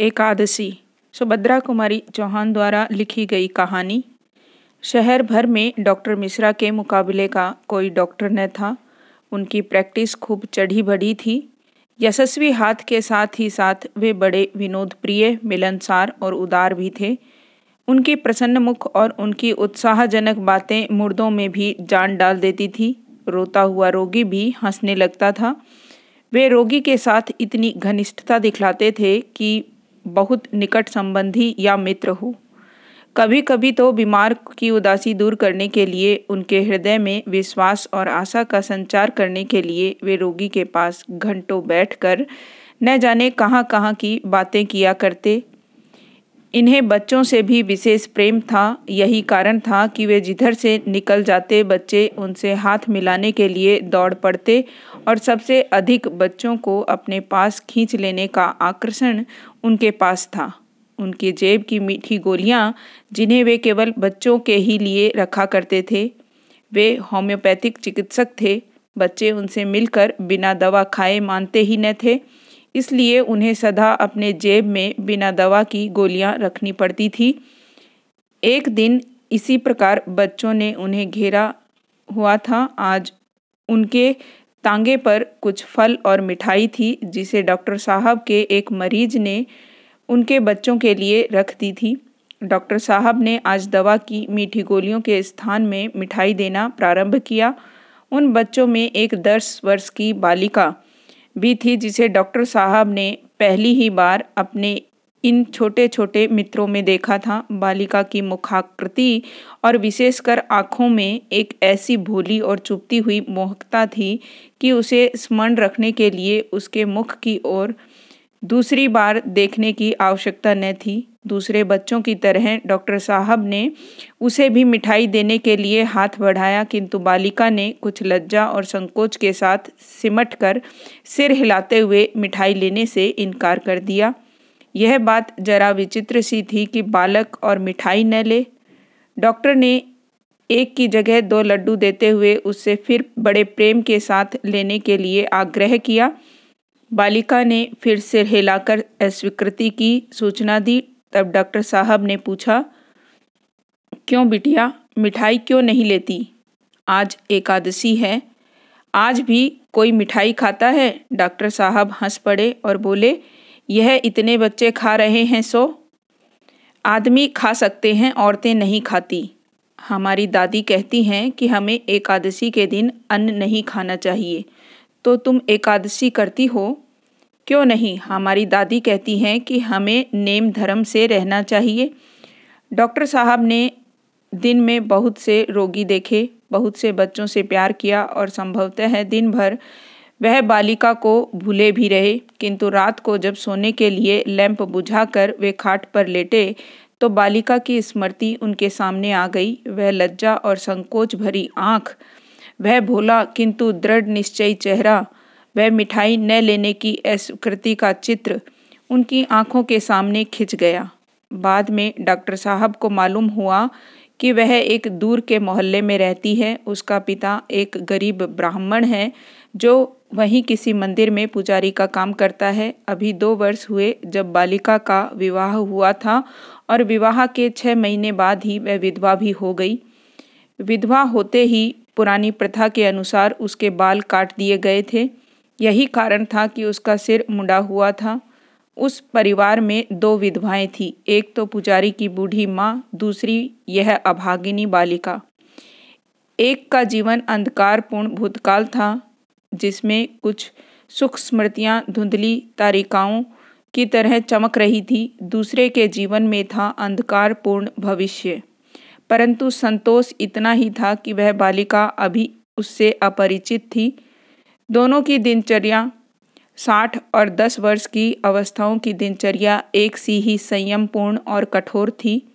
एकादशी। सुभद्रा कुमारी चौहान द्वारा लिखी गई कहानी शहर भर में डॉक्टर मिश्रा के मुकाबले का कोई डॉक्टर न था। उनकी प्रैक्टिस खूब चढ़ी बढ़ी थी। यशस्वी हाथ के साथ ही साथ वे बड़े विनोद प्रिय मिलनसार और उदार भी थे। उनकी प्रसन्न मुख और उनकी उत्साहजनक बातें मुर्दों में भी जान डाल देती थी। रोता हुआ रोगी भी हंसने लगता था। वे रोगी के साथ इतनी घनिष्ठता दिखलाते थे कि बहुत निकट संबंधी या मित्र हो। कभी कभी तो बीमार की उदासी दूर करने के लिए उनके हृदय में विश्वास और आशा का संचार करने के लिए वे रोगी के पास घंटों बैठकर न जाने कहाँ कहाँ की बातें किया करते इन्हें बच्चों से भी विशेष प्रेम था, यही कारण था कि वे जिधर से निकल जाते बच्चे उनसे हाथ मिलाने के लिए दौड़ पड़ते और सबसे अधिक बच्चों को अपने पास खींच लेने का आकर्षण उनके पास था। उनकी जेब की मीठी गोलियाँ, जिन्हें वे केवल बच्चों के ही लिए रखा करते थे, वे होम्योपैथिक चिकित्सक थे। बच्चे उनसे मिलकर बिना दवा खाए मानते ही न थे। इसलिए उन्हें सदा अपने जेब में बिना दवा की गोलियाँ रखनी पड़ती थी। एक दिन इसी प्रकार बच्चों ने उन्हें घेरा हुआ था। आज उनके तांगे पर कुछ फल और मिठाई थी, जिसे डॉक्टर साहब के एक मरीज़ ने उनके बच्चों के लिए रख दी थी। डॉक्टर साहब ने आज दवा की मीठी गोलियों के स्थान में मिठाई देना प्रारंभ किया। उन बच्चों में एक दस वर्ष की बालिका भी थी, जिसे डॉक्टर साहब ने पहली ही बार अपने इन छोटे छोटे मित्रों में देखा था। बालिका की मुखाकृति और विशेषकर आँखों में एक ऐसी भोली और चुपती हुई मोहकता थी कि उसे स्मरण रखने के लिए उसके मुख की ओर दूसरी बार देखने की आवश्यकता न थी। दूसरे बच्चों की तरह डॉक्टर साहब ने उसे भी मिठाई देने के लिए हाथ बढ़ाया, किंतु बालिका ने कुछ लज्जा और संकोच के साथ सिमट कर सिर हिलाते हुए मिठाई लेने से इनकार कर दिया। यह बात जरा विचित्र सी थी कि बालक और मिठाई न ले। डॉक्टर ने एक की जगह दो लड्डू देते हुए उससे फिर बड़े प्रेम के साथ लेने के लिए आग्रह किया। बालिका ने फिर सिर हिलाकर अस्वीकृति की सूचना दी। तब डॉक्टर साहब ने पूछा, क्यों बिटिया, मिठाई क्यों नहीं लेती? आज एकादशी है। आज भी कोई मिठाई खाता है? डॉक्टर साहब हंस पड़े और बोले, यह इतने बच्चे खा रहे हैं सो। आदमी खा सकते हैं, औरतें नहीं खाती। हमारी दादी कहती हैं कि हमें एकादशी के दिन अन्न नहीं खाना चाहिए। तो तुम एकादशी करती हो? क्यों नहीं? हमारी दादी कहती हैं कि हमें नेम धर्म से रहना चाहिए। डॉक्टर साहब ने दिन में बहुत से रोगी देखे, बहुत से बच्चों से प्यार किया और संभवतः है दिन भर वह बालिका को भूले भी रहे। किंतु रात को जब सोने के लिए लैंप बुझाकर वे खाट पर लेटे तो बालिका की स्मृति उनके सामने आ गई। वह लज्जा और संकोच भरी आँख, वह भोला किंतु दृढ़ निश्चयी चेहरा वह मिठाई न लेने की अस्वीकृति का चित्र उनकी आँखों के सामने खिंच गया। बाद में डॉक्टर साहब को मालूम हुआ कि वह एक दूर के मोहल्ले में रहती है। उसका पिता एक गरीब ब्राह्मण है, जो वहीं किसी मंदिर में पुजारी का काम करता है। अभी दो वर्ष हुए जब बालिका का विवाह हुआ था और विवाह के छः महीने बाद ही वह विधवा भी हो गई। विधवा होते ही पुरानी प्रथा के अनुसार उसके बाल काट दिए गए थे। यही कारण था कि उसका सिर मुंडा हुआ था। उस परिवार में दो विधवाएँ थी, एक तो पुजारी की बूढ़ी माँ, दूसरी यह अभागिनी बालिका। एक का जीवन अंधकारपूर्ण भूतकाल था, जिसमें कुछ सुख स्मृतियाँ धुंधली तारिकाओं की तरह चमक रही थी, दूसरे के जीवन में था अंधकारपूर्ण भविष्य। परंतु संतोष इतना ही था कि वह बालिका अभी उससे अपरिचित थी दोनों की दिनचर्या साठ और दस वर्ष की अवस्थाओं की दिनचर्या एक सी ही संयमपूर्ण और कठोर थी।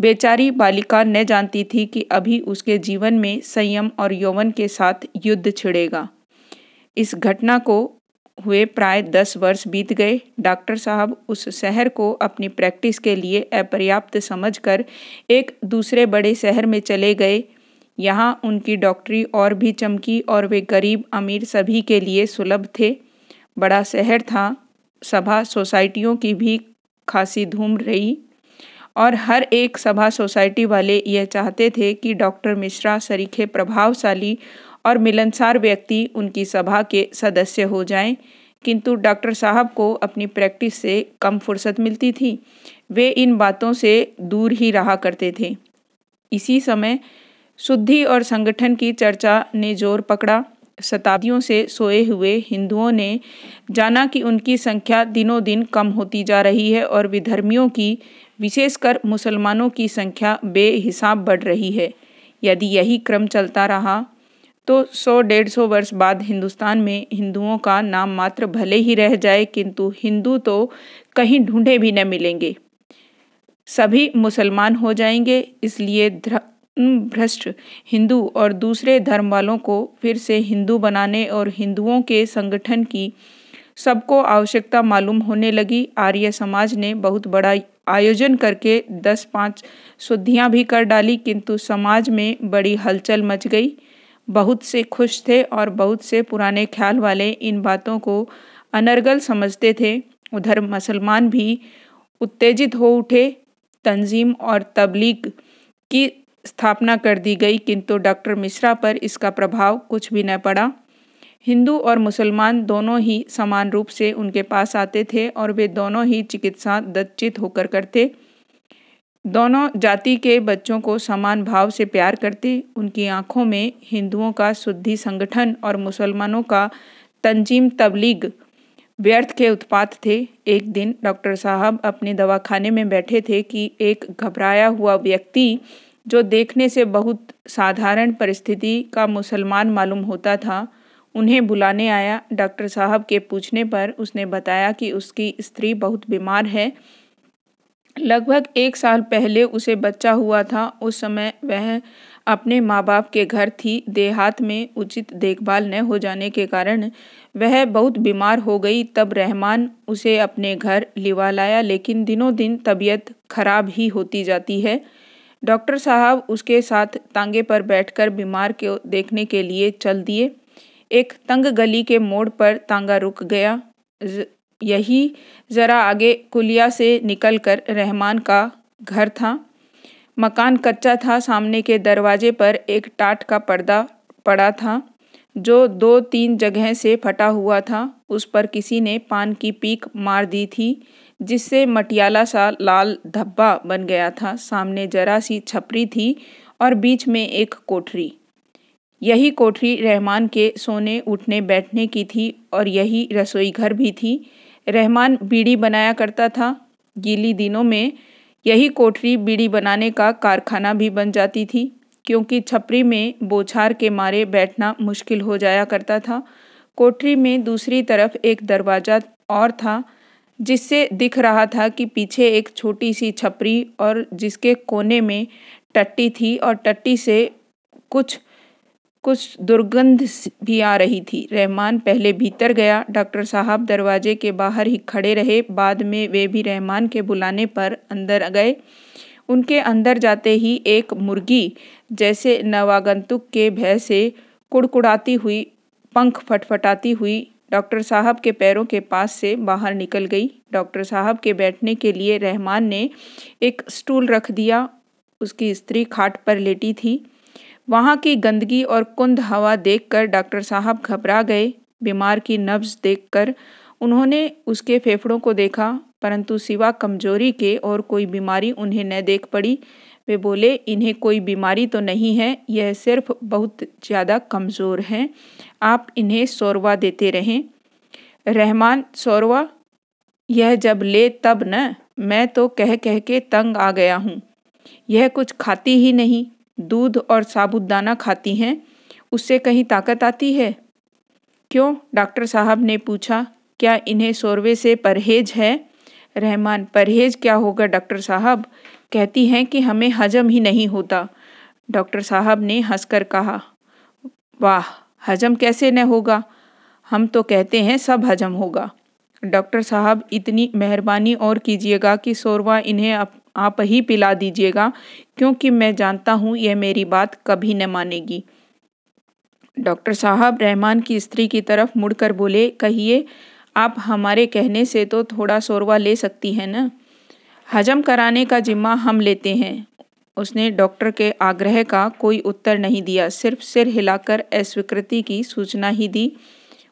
बेचारी बालिका न जानती थी कि अभी उसके जीवन में संयम और यौवन के साथ युद्ध छिड़ेगा। इस घटना को हुए प्राय दस वर्ष बीत गए। डॉक्टर साहब उस शहर को अपनी प्रैक्टिस के लिए अपर्याप्त समझकर एक दूसरे बड़े शहर में चले गए। यहाँ उनकी डॉक्टरी और भी चमकी और वे गरीब अमीर सभी के लिए सुलभ थे। बड़ा शहर था। सभा सोसाइटियों की भी खासी धूम रही। और हर एक सभा सोसाइटी वाले यह चाहते थे कि डॉक्टर मिश्रा सरीखे प्रभावशाली और मिलनसार व्यक्ति उनकी सभा के सदस्य हो जाएँ। किंतु डॉक्टर साहब को अपनी प्रैक्टिस से कम फुर्सत मिलती थी। वे इन बातों से दूर ही रहा करते थे। इसी समय शुद्धि और संगठन की चर्चा ने ज़ोर पकड़ा। शताब्दियों से सोए हुए हिंदुओं ने जाना कि उनकी संख्या दिनों दिन कम होती जा रही है और विधर्मियों की, विशेषकर मुसलमानों की संख्या बेहिसाब बढ़ रही है। यदि यही क्रम चलता रहा तो सौ डेढ़ सौ वर्ष बाद हिंदुस्तान में हिंदुओं का नाम मात्र भले ही रह जाए, किंतु हिंदू तो कहीं ढूंढे भी न मिलेंगे। सभी मुसलमान हो जाएँगे, इसलिए भ्रष्ट हिंदू और दूसरे धर्म वालों को फिर से हिंदू बनाने और हिंदुओं के संगठन की सबको आवश्यकता मालूम होने लगी। आर्य समाज ने बहुत बड़ा आयोजन करके दस पाँच शुद्धियाँ भी कर डाली, किंतु समाज में बड़ी हलचल मच गई। बहुत से खुश थे और बहुत से पुराने ख्याल वाले इन बातों को अनर्गल समझते थे। उधर मुसलमान भी उत्तेजित हो उठे। तंजीम और तबलीग की स्थापना कर दी गई, किंतु डॉक्टर मिश्रा पर इसका प्रभाव कुछ भी न पड़ा। हिंदू और मुसलमान दोनों ही समान रूप से उनके पास आते थे और वे दोनों ही चिकित्सा दच्चित होकर करते। दोनों जाति के बच्चों को समान भाव से प्यार करते। उनकी आँखों में हिंदुओं का शुद्धि संगठन और मुसलमानों का तंजीम तबलीग व्यर्थ के उत्पात थे। एक दिन डॉक्टर साहब अपने दवाखाने में बैठे थे कि एक घबराया हुआ व्यक्ति जो देखने से बहुत साधारण परिस्थिति का मुसलमान मालूम होता था, उन्हें बुलाने आया। डॉक्टर साहब के पूछने पर उसने बताया कि उसकी स्त्री बहुत बीमार है। लगभग एक साल पहले उसे बच्चा हुआ था। उस समय वह अपने माँ बाप के घर थी। देहात में उचित देखभाल न हो जाने के कारण वह बहुत बीमार हो गई। तब रहमान उसे अपने घर लिवा लाया लेकिन दिनों दिन तबीयत खराब ही होती जाती है। डॉक्टर साहब उसके साथ तांगे पर बैठकर बीमार को देखने के लिए चल दिए। एक तंग गली के मोड़ पर तांगा रुक गया। यही ज़रा आगे कुलिया से निकलकर रहमान का घर था। मकान कच्चा था। सामने के दरवाजे पर एक टाट का पर्दा पड़ा था, जो दो तीन जगह से फटा हुआ था। उस पर किसी ने पान की पीक मार दी थी। जिससे मटियाला सा लाल धब्बा बन गया था। सामने जरा सी छपरी थी और बीच में एक कोठरी। यही कोठरी रहमान के सोने उठने बैठने की थी और यही रसोई घर भी थी। रहमान बीड़ी बनाया करता था। गीली दिनों में यही कोठरी बीड़ी बनाने का कारखाना भी बन जाती थी, क्योंकि छपरी में बोछार के मारे बैठना मुश्किल हो जाया करता था। कोठरी में दूसरी तरफ़ एक दरवाज़ा और था। जिससे दिख रहा था कि पीछे एक छोटी सी छपरी और जिसके कोने में टट्टी थी और टट्टी से कुछ कुछ दुर्गंध भी आ रही थी। रहमान पहले भीतर गया। डॉक्टर साहब दरवाजे के बाहर ही खड़े रहे। बाद में वे भी रहमान के बुलाने पर अंदर गए। उनके अंदर जाते ही एक मुर्गी, जैसे नवागंतुक के भय से कुड़कुड़ाती हुई, पंख फटफटाती हुई डॉक्टर साहब के पैरों के पास से बाहर निकल गई। डॉक्टर साहब के बैठने के लिए रहमान ने एक स्टूल रख दिया। उसकी स्त्री खाट पर लेटी थी। वहाँ की गंदगी और कुंद हवा देखकर डॉक्टर साहब घबरा गए। बीमार की नब्ज देखकर उन्होंने उसके फेफड़ों को देखा। परंतु सिवा कमज़ोरी के और कोई बीमारी उन्हें न देख पड़ी। वे बोले, इन्हें कोई बीमारी तो नहीं है, यह सिर्फ़ बहुत ज़्यादा कमज़ोर हैं। आप इन्हें सौरवा देते रहें। रहमान, सौरवा? यह जब ले तब न? मैं तो कह कह के तंग आ गया हूँ। यह कुछ खाती ही नहीं, दूध और साबुदाना खाती हैं। उससे कहीं ताकत आती है? क्यों? डॉक्टर साहब ने पूछा। क्या इन्हें शोरवे से परहेज है? रहमान, परहेज क्या होगा, डॉक्टर साहब? कहती हैं कि हमें हजम ही नहीं होता। डॉक्टर साहब ने हंसकर कहा, वाह, हजम कैसे न होगा? हम तो कहते हैं सब हजम होगा। डॉक्टर साहब, इतनी मेहरबानी और कीजिएगा कि शोरवा इन्हें आप ही पिला दीजिएगा, क्योंकि मैं जानता हूँ यह मेरी बात कभी न मानेगी। डॉक्टर साहब, रहमान की स्त्री की तरफ़ मुड़कर बोले, कहिए आप हमारे कहने से तो थोड़ा शोरवा ले सकती हैं ना? हजम कराने का जिम्मा हम लेते हैं। उसने डॉक्टर के आग्रह का कोई उत्तर नहीं दिया। सिर्फ़ सिर हिलाकर अस्वीकृति की सूचना ही दी।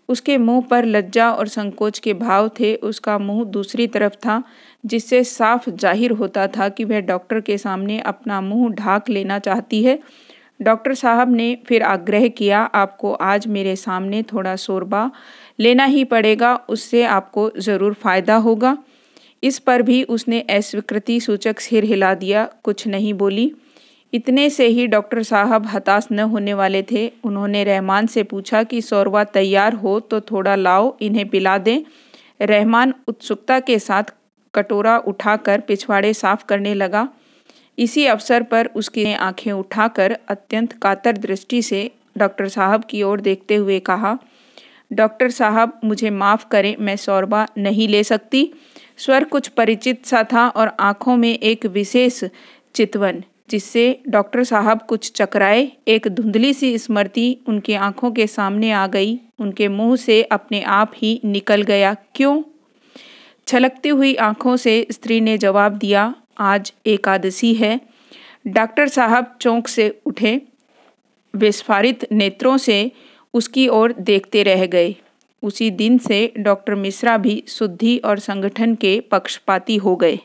उसके मुँह पर लज्जा और संकोच के भाव थे। उसका मुँह दूसरी तरफ़ था, जिससे साफ़ ज़ाहिर होता था कि वह डॉक्टर के सामने अपना मुँह ढाक लेना चाहती है। डॉक्टर साहब ने फिर आग्रह किया, आपको आज मेरे सामने थोड़ा शोरबा लेना ही पड़ेगा, उससे आपको ज़रूर फ़ायदा होगा। इस पर भी उसने अस्वीकृति सूचक सिर हिला दिया, कुछ नहीं बोली। इतने से ही डॉक्टर साहब हताश न होने वाले थे। उन्होंने रहमान से पूछा कि शोरबा तैयार हो तो थोड़ा लाओ, इन्हें पिला दें। रहमान उत्सुकता के साथ कटोरा उठाकर पिछवाड़े साफ़ करने लगा। इसी अवसर पर उसकी आँखें उठाकर अत्यंत कातर दृष्टि से डॉक्टर साहब की ओर देखते हुए कहा डॉक्टर साहब, मुझे माफ़ करें, मैं शोरबा नहीं ले सकती। स्वर कुछ परिचित सा था और आँखों में एक विशेष चितवन, जिससे डॉक्टर साहब कुछ चकराए। एक धुंधली सी स्मृति उनकी आँखों के सामने आ गई। उनके मुँह से अपने आप ही निकल गया। क्यों? छलकती हुई आँखों से स्त्री ने जवाब दिया, आज एकादशी है। डॉक्टर साहब चौंक से उठे। विस्फारित नेत्रों से उसकी ओर देखते रह गए। उसी दिन से डॉक्टर मिश्रा भी शुद्धि और संगठन के पक्षपाती हो गए।